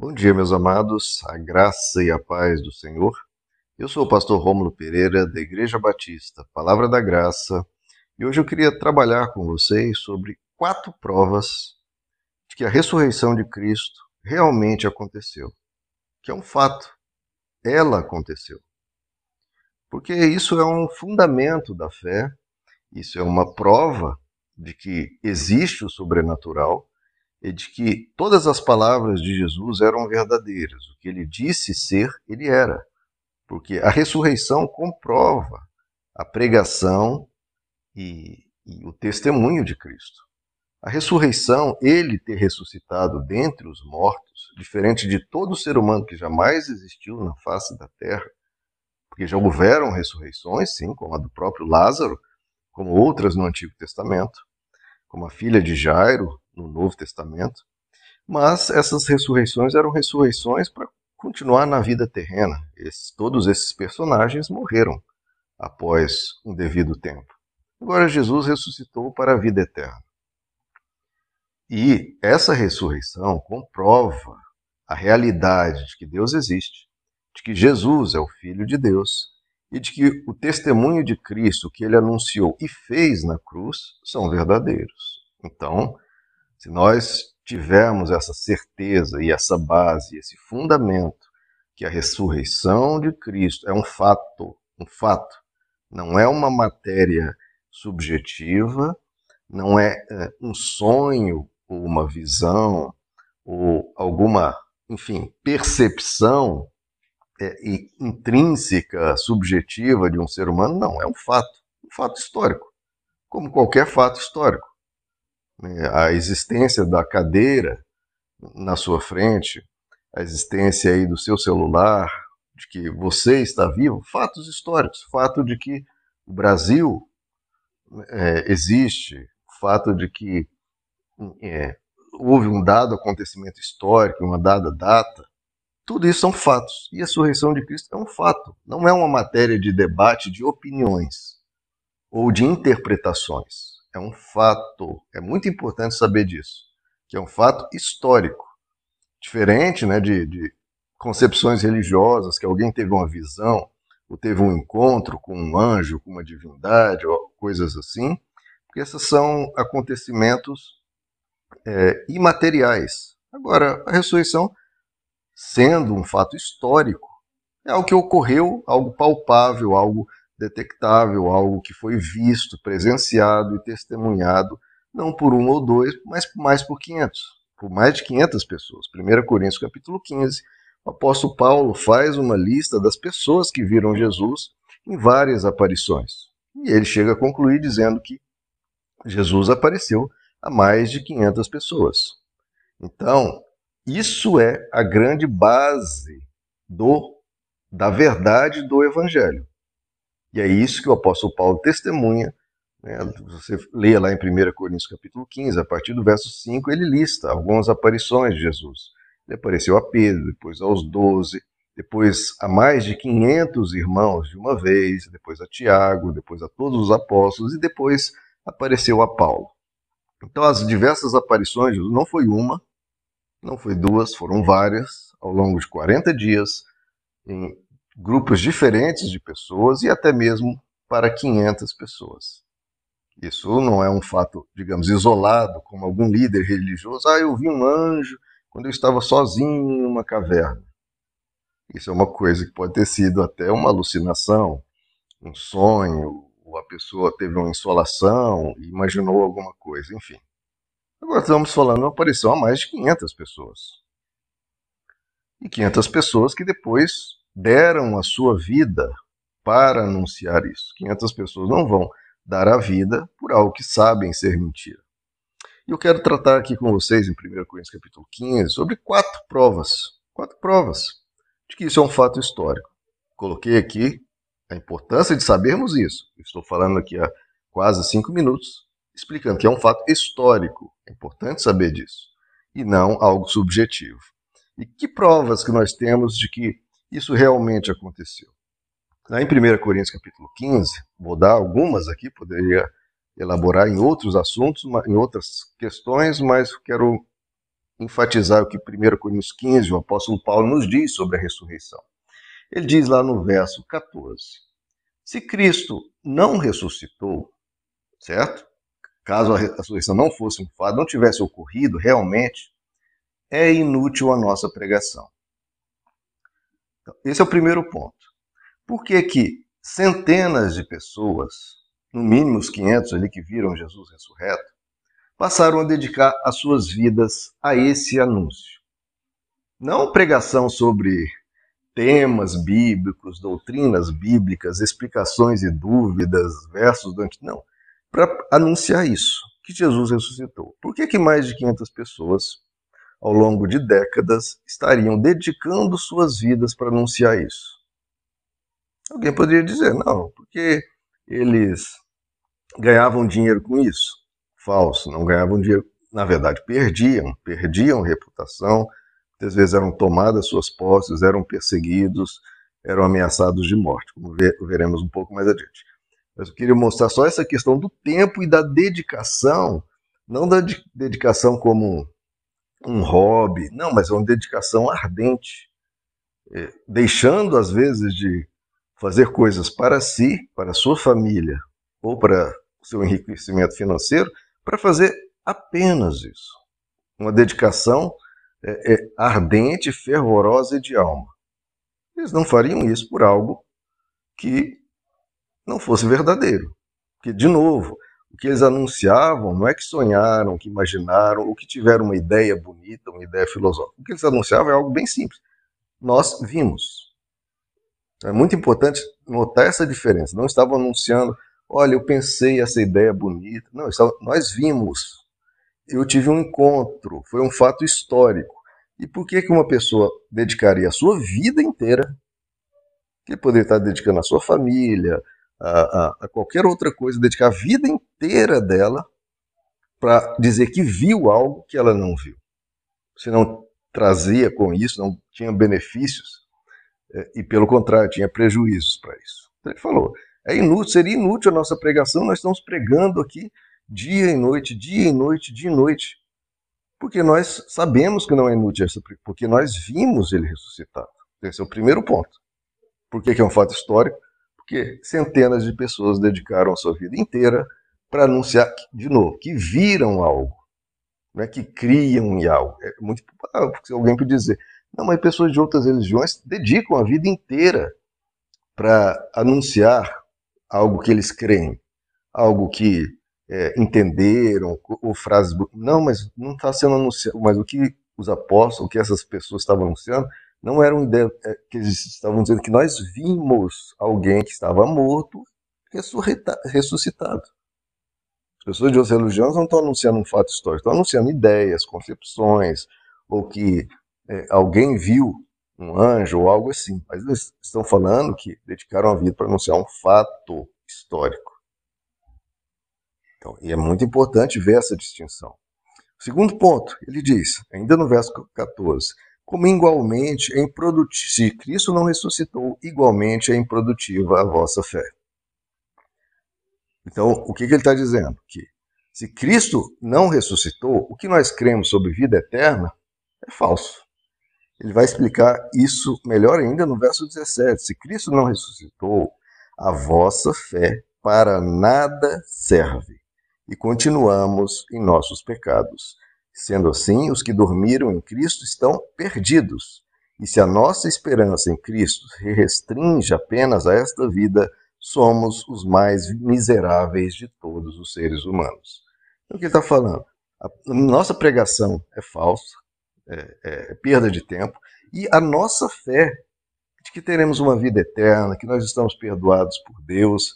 Bom dia, meus amados, a graça e a paz do Senhor. Eu sou o pastor Rômulo Pereira, da Igreja Batista, Palavra da Graça, e hoje eu queria trabalhar com vocês sobre quatro provas de que a ressurreição de Cristo realmente aconteceu, que é um fato, ela aconteceu. Porque isso é um fundamento da fé, isso é uma prova de que existe o sobrenatural e de que todas as palavras de Jesus eram verdadeiras. O que ele disse ser, ele era. Porque a ressurreição comprova a pregação e, e o testemunho de Cristo. A ressurreição, ele ter ressuscitado dentre os mortos, diferente de todo ser humano que jamais existiu na face da terra, porque já houveram ressurreições, sim, como a do próprio Lázaro, como outras no Antigo Testamento, como a filha de Jairo, no Novo Testamento, mas essas ressurreições eram ressurreições para continuar na vida terrena. Esses, todos esses personagens morreram após um devido tempo. Agora Jesus ressuscitou para a vida eterna. E essa ressurreição comprova a realidade de que Deus existe, de que Jesus é o Filho de Deus e de que o testemunho de Cristo que ele anunciou e fez na cruz são verdadeiros. Então, se nós tivermos essa certeza e essa base, esse fundamento, que a ressurreição de Cristo é um fato, um fato, não é uma matéria subjetiva, não é, é um sonho ou uma visão ou alguma, enfim, percepção é, intrínseca, subjetiva de um ser humano, não, é um fato, um fato histórico, como qualquer fato histórico. Né, a existência da cadeira na sua frente, a existência aí do seu celular, de que você está vivo, fatos históricos, fato de que o Brasil é, existe, fato de que é, houve um dado acontecimento histórico, uma dada data, tudo isso são fatos. E a ressurreição de Cristo é um fato, não é uma matéria de debate de opiniões ou de interpretações é um fato. É muito importante saber disso, que é um fato histórico. Diferente né, de, de concepções religiosas, que alguém teve uma visão, ou teve um encontro com um anjo, com uma divindade, ou coisas assim, porque esses são acontecimentos é, imateriais. Agora, a ressurreição, sendo um fato histórico, é algo que ocorreu, algo palpável, algo detectável, algo que foi visto, presenciado e testemunhado, não por um ou dois, mas mais por 500, por mais de 500 pessoas. 1 Coríntios capítulo 15, o apóstolo Paulo faz uma lista das pessoas que viram Jesus em várias aparições. E ele chega a concluir dizendo que Jesus apareceu a mais de 500 pessoas. Então, isso é a grande base do da verdade do evangelho. E é isso que o apóstolo Paulo testemunha. Né? Você lê lá em 1 Coríntios capítulo 15, a partir do verso 5, ele lista algumas aparições de Jesus. Ele apareceu a Pedro, depois aos doze, depois a mais de 500 irmãos de uma vez, depois a Tiago, depois a todos os apóstolos, e depois apareceu a Paulo. Então, as diversas aparições de Jesus não foi uma, não foi duas, foram várias, ao longo de 40 dias, em grupos diferentes de pessoas e até mesmo para 500 pessoas. Isso não é um fato, digamos, isolado, como algum líder religioso. Ah, eu vi um anjo quando eu estava sozinho em uma caverna. Isso é uma coisa que pode ter sido até uma alucinação, um sonho, ou a pessoa teve uma insolação e imaginou alguma coisa, enfim. Agora estamos falando de uma aparição a mais de 500 pessoas. E 500 pessoas que depois deram a sua vida para anunciar isso. 500 pessoas não vão dar a vida por algo que sabem ser mentira. E eu quero tratar aqui com vocês, em 1 Coríntios capítulo 15, sobre quatro provas. Quatro provas de que isso é um fato histórico. Coloquei aqui a importância de sabermos isso. estou falando aqui há quase cinco minutos, explicando que é um fato histórico. É importante saber disso. E não algo subjetivo. E que provas que nós temos de que isso realmente aconteceu. Em 1 Coríntios capítulo 15, vou dar algumas aqui, poderia elaborar em outros assuntos, em outras questões, mas quero enfatizar o que 1 Coríntios 15, o apóstolo Paulo nos diz sobre a ressurreição. Ele diz lá no verso 14: Se Cristo não ressuscitou, certo? Caso a ressurreição não fosse um fato, não tivesse ocorrido realmente, é inútil a nossa pregação. Então, esse é o primeiro ponto. Por que que centenas de pessoas, no mínimo os 500 ali que viram Jesus ressurreto, passaram a dedicar as suas vidas a esse anúncio. Não pregação sobre temas bíblicos, doutrinas bíblicas, explicações e dúvidas, versos do não, para anunciar isso, que Jesus ressuscitou. Por que, que mais de 500 pessoas, ao longo de décadas, estariam dedicando suas vidas para anunciar isso? Alguém poderia dizer, não, porque eles ganhavam dinheiro com isso falso, não ganhavam dinheiro, na verdade perdiam, perdiam reputação, muitas vezes eram tomadas suas posses, eram perseguidos, eram ameaçados de morte, como veremos um pouco mais adiante. Mas eu queria mostrar só essa questão do tempo e da dedicação, não da dedicação como um hobby, não, mas é uma dedicação ardente, é, deixando às vezes de fazer coisas para si, para a sua família ou para o seu enriquecimento financeiro, para fazer apenas isso. Uma dedicação é, é, ardente, fervorosa e de alma. Eles não fariam isso por algo que não fosse verdadeiro. Porque, de novo, o que eles anunciavam não é que sonharam, que imaginaram, ou que tiveram uma ideia bonita, uma ideia filosófica. O que eles anunciavam é algo bem simples. Nós vimos. É muito importante notar essa diferença. Não estavam anunciando Olha, eu pensei essa ideia bonita. Não, nós vimos. Eu tive um encontro, foi um fato histórico. E por que, que uma pessoa dedicaria a sua vida inteira, que poderia estar dedicando a sua família, a, a, qualquer outra coisa, dedicar a vida inteira dela para dizer que viu algo que ela não viu? Se não trazia com isso, não tinha benefícios, é, e pelo contrário, tinha prejuízos para isso. Então ele falou: é inútil, seria inútil a nossa pregação, nós estamos pregando aqui dia e noite, dia e noite, dia e noite. Porque nós sabemos que não é inútil essa porque nós vimos ele ressuscitado. Esse é o primeiro ponto. Por que, que é um fato histórico? Porque centenas de pessoas dedicaram a sua vida inteira para anunciar, de novo, que viram algo, não é que criam em algo. É muito porque alguém pode dizer, não, mas pessoas de outras religiões dedicam a vida inteira para anunciar algo que eles creem, algo que é, entenderam, ou frases. Não, mas não está sendo anunciado. Mas o que os apóstolos, o que essas pessoas estavam anunciando, não era uma ideia é, que eles estavam dizendo que nós vimos alguém que estava morto ressuscitado. As pessoas de outras religiões não estão anunciando um fato histórico, estão anunciando ideias, concepções, ou que é, alguém viu um anjo ou algo assim. Mas eles estão falando que dedicaram a vida para anunciar um fato histórico. Então, e é muito importante ver essa distinção. segundo ponto, ele diz, ainda no verso 14, como igualmente é improdutiva, se Cristo não ressuscitou, igualmente é improdutiva a vossa fé. Então, o que, que ele está dizendo? Que se Cristo não ressuscitou, o que nós cremos sobre vida eterna é falso. Ele vai explicar isso melhor ainda no verso 17. Se Cristo não ressuscitou, a vossa fé para nada serve e continuamos em nossos pecados. Sendo assim, os que dormiram em Cristo estão perdidos. E se a nossa esperança em Cristo se restringe apenas a esta vida, somos os mais miseráveis de todos os seres humanos. Então, o que ele está falando? A nossa pregação é falsa, é, é, perda de tempo, e a nossa fé de que teremos uma vida eterna, que nós estamos perdoados por Deus,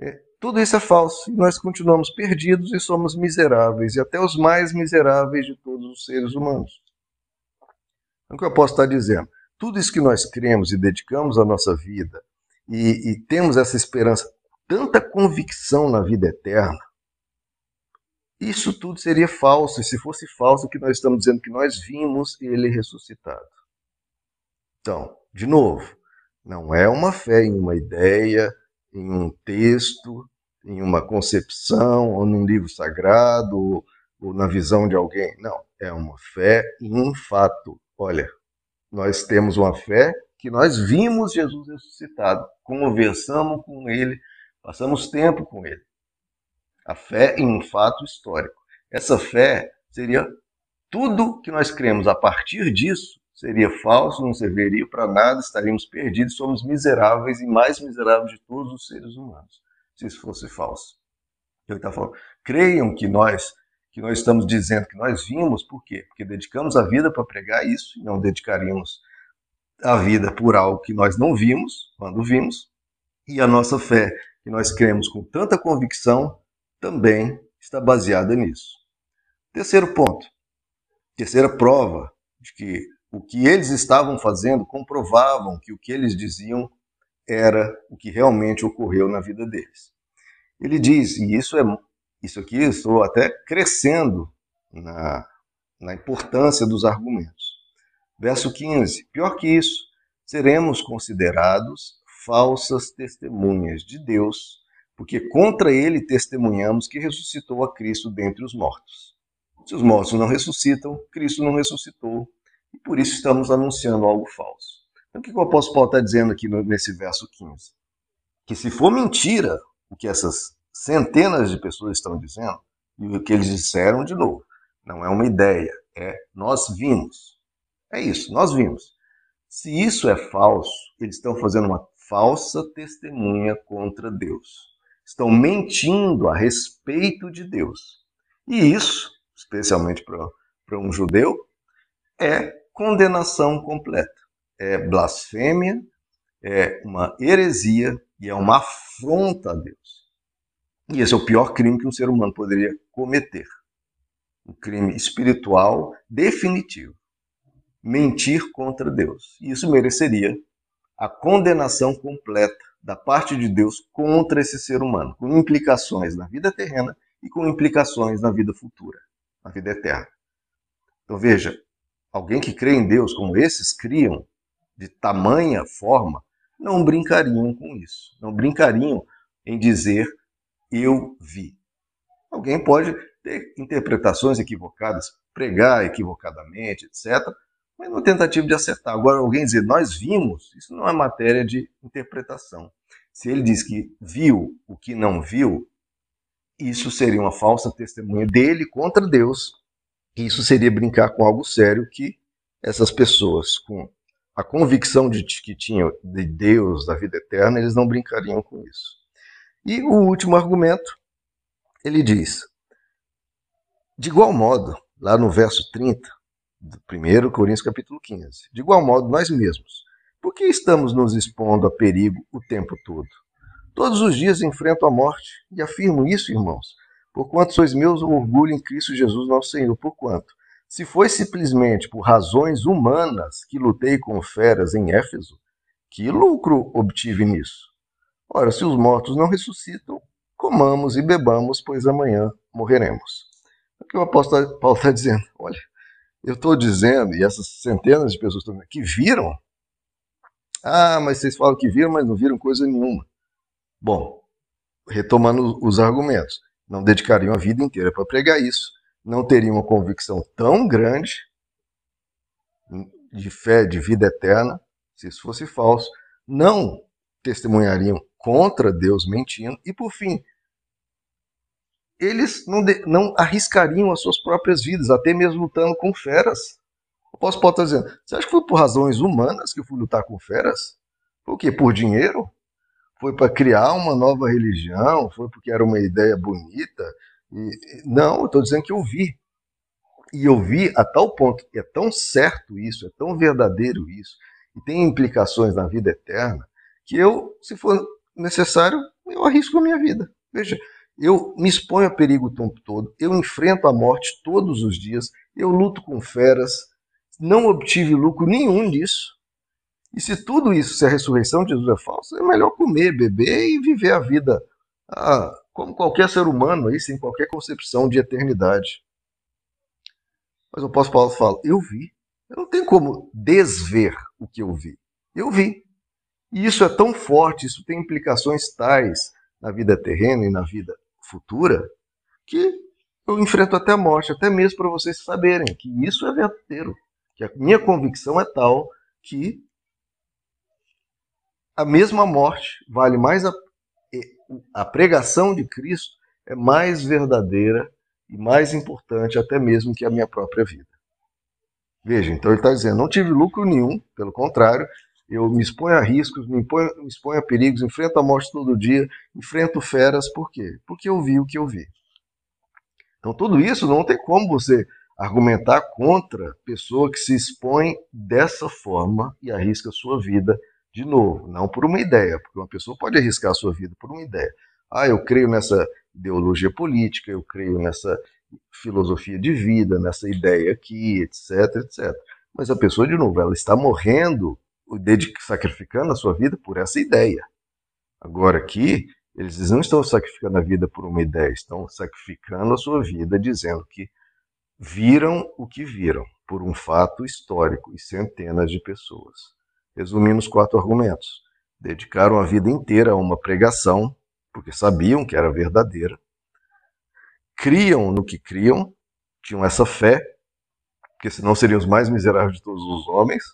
é, tudo isso é falso e nós continuamos perdidos e somos miseráveis, e até os mais miseráveis de todos os seres humanos. Então, o que eu posso estar dizendo? Tudo isso que nós cremos e dedicamos a nossa vida e, e temos essa esperança, tanta convicção na vida eterna, isso tudo seria falso, e se fosse falso, o que nós estamos dizendo que nós vimos ele ressuscitado. Então, de novo, não é uma fé em uma ideia, em um texto, em uma concepção, ou num livro sagrado, ou, na visão de alguém. Não, é uma fé em um fato. Olha, nós temos uma fé que nós vimos Jesus ressuscitado, conversamos com ele, passamos tempo com ele. A fé em um fato histórico. Essa fé seria tudo que nós cremos a partir disso seria falso, não serviria para nada, estaríamos perdidos, somos miseráveis e mais miseráveis de todos os seres humanos, se isso fosse falso. Ele está falando, creiam que nós que nós estamos dizendo que nós vimos, por quê? Porque dedicamos a vida para pregar isso, e não dedicaríamos a vida por algo que nós não vimos, quando vimos, e a nossa fé, que nós cremos com tanta convicção, também está baseada nisso. Terceiro ponto, terceira prova de que o que eles estavam fazendo comprovavam que o que eles diziam era o que realmente ocorreu na vida deles. Ele diz, e isso é isso aqui estou até crescendo na, na importância dos argumentos. Verso 15: Pior que isso, seremos considerados falsas testemunhas de Deus, porque contra ele testemunhamos que ressuscitou a Cristo dentre os mortos. Se os mortos não ressuscitam, Cristo não ressuscitou, e por isso estamos anunciando algo falso. Então, o que o apóstolo Paulo está dizendo aqui nesse verso 15? Que se for mentira o que essas centenas de pessoas estão dizendo, e o que eles disseram, de novo, não é uma ideia, é nós vimos. É isso, nós vimos. Se isso é falso, eles estão fazendo uma falsa testemunha contra Deus. Estão mentindo a respeito de Deus. E isso, especialmente para um judeu, é condenação completa. É blasfêmia, é uma heresia e é uma afronta a Deus. E esse é o pior crime que um ser humano poderia cometer. Um crime espiritual definitivo. Mentir contra Deus. E isso mereceria a condenação completa da parte de Deus contra esse ser humano, com implicações na vida terrena e com implicações na vida futura, na vida eterna. Então veja, alguém que crê em Deus como esses criam, de tamanha forma, não brincariam com isso. Não brincariam em dizer eu vi. Alguém pode ter interpretações equivocadas, pregar equivocadamente, etc., mas uma tentativa de acertar. Agora, alguém dizer nós vimos, isso não é matéria de interpretação. Se ele diz que viu o que não viu, isso seria uma falsa testemunha dele contra Deus. Isso seria brincar com algo sério que essas pessoas, com a convicção de que tinham de Deus, da vida eterna, eles não brincariam com isso. E o último argumento, ele diz: de igual modo, lá no verso 30, do 1 Coríntios capítulo 15, de igual modo nós mesmos, por que estamos nos expondo a perigo o tempo todo? Todos os dias enfrento a morte, e afirmo isso, irmãos, porquanto sois meus orgulho em Cristo Jesus nosso Senhor, porquanto, se foi simplesmente por razões humanas que lutei com feras em Éfeso, que lucro obtive nisso? Ora, se os mortos não ressuscitam, comamos e bebamos, pois amanhã morreremos. É o que o apóstolo Paulo está dizendo. Olha, eu estou dizendo, e essas centenas de pessoas que viram. Ah, mas vocês falam que viram, mas não viram coisa nenhuma. Bom, retomando os argumentos, não dedicariam a vida inteira para pregar isso, não teriam uma convicção tão grande de fé, de vida eterna, se isso fosse falso, não testemunhariam contra Deus mentindo. E por fim, eles não, de, não arriscariam as suas próprias vidas, até mesmo lutando com feras. O apóstolo Paulo está dizendo: você acha que foi por razões humanas que eu fui lutar com feras? O quê? Por dinheiro? Foi para criar uma nova religião? Foi porque era uma ideia bonita? Não, eu estou dizendo que eu vi. E eu vi a tal ponto, é tão certo isso, é tão verdadeiro isso, e tem implicações na vida eterna, que eu, se for necessário, eu arrisco a minha vida. Veja, eu me exponho a perigo o tempo todo, eu enfrento a morte todos os dias, eu luto com feras, não obtive lucro nenhum disso. E se tudo isso, se a ressurreição de Jesus é falsa, é melhor comer, beber e viver a vida ah, como qualquer ser humano, aí, sem qualquer concepção de eternidade. Mas o apóstolo Paulo fala: Eu vi. Eu não tenho como desver o que eu vi. Eu vi. E isso é tão forte, isso tem implicações tais na vida terrena e na vida futura, que eu enfrento até a morte, até mesmo para vocês saberem que isso é verdadeiro, que a minha convicção é tal que a mesma morte vale mais a, a pregação de Cristo é mais verdadeira e mais importante até mesmo que a minha própria vida. Veja, então ele está dizendo, não tive lucro nenhum, pelo contrário, eu me exponho a riscos, me, imponho, me exponho a perigos, enfrento a morte todo dia, enfrento feras, por quê? Porque eu vi o que eu vi. Então tudo isso não tem como você argumentar contra pessoa que se expõe dessa forma e arrisca sua vida de novo, não por uma ideia, porque uma pessoa pode arriscar a sua vida por uma ideia. Ah, eu creio nessa ideologia política, eu creio nessa filosofia de vida, nessa ideia aqui, etc, etc. Mas a pessoa, de novo, ela está morrendo, sacrificando a sua vida por essa ideia. Agora aqui, eles não estão sacrificando a vida por uma ideia, estão sacrificando a sua vida dizendo que viram o que viram por um fato histórico e centenas de pessoas. Resumindo os quatro argumentos. Dedicaram a vida inteira a uma pregação, porque sabiam que era verdadeira. Criam no que criam, tinham essa fé, porque senão seriam os mais miseráveis de todos os homens,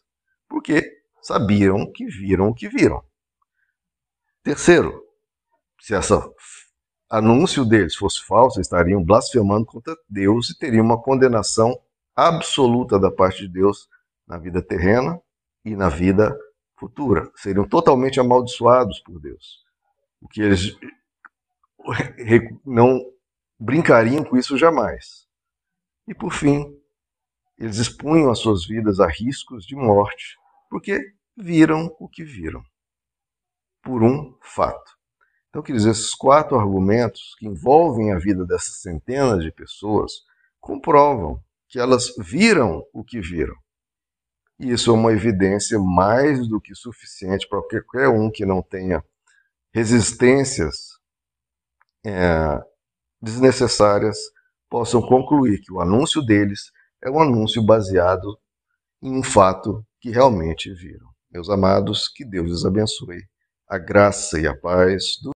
porque sabiam que viram o que viram. Terceiro, se essa anúncio deles fosse falso, estariam blasfemando contra Deus e teriam uma condenação absoluta da parte de Deus na vida terrena e na vida futura. Seriam totalmente amaldiçoados por Deus. O que eles não brincariam com isso jamais. E por fim, eles expunham as suas vidas a riscos de morte, porque viram o que viram. Por um fato. Então, quer dizer, esses quatro argumentos que envolvem a vida dessas centenas de pessoas comprovam que elas viram o que viram. E isso é uma evidência mais do que suficiente para qualquer um que não tenha resistências é, desnecessárias possam concluir que o anúncio deles é um anúncio baseado em um fato que realmente viram. Meus amados, que Deus os abençoe. A graça e a paz do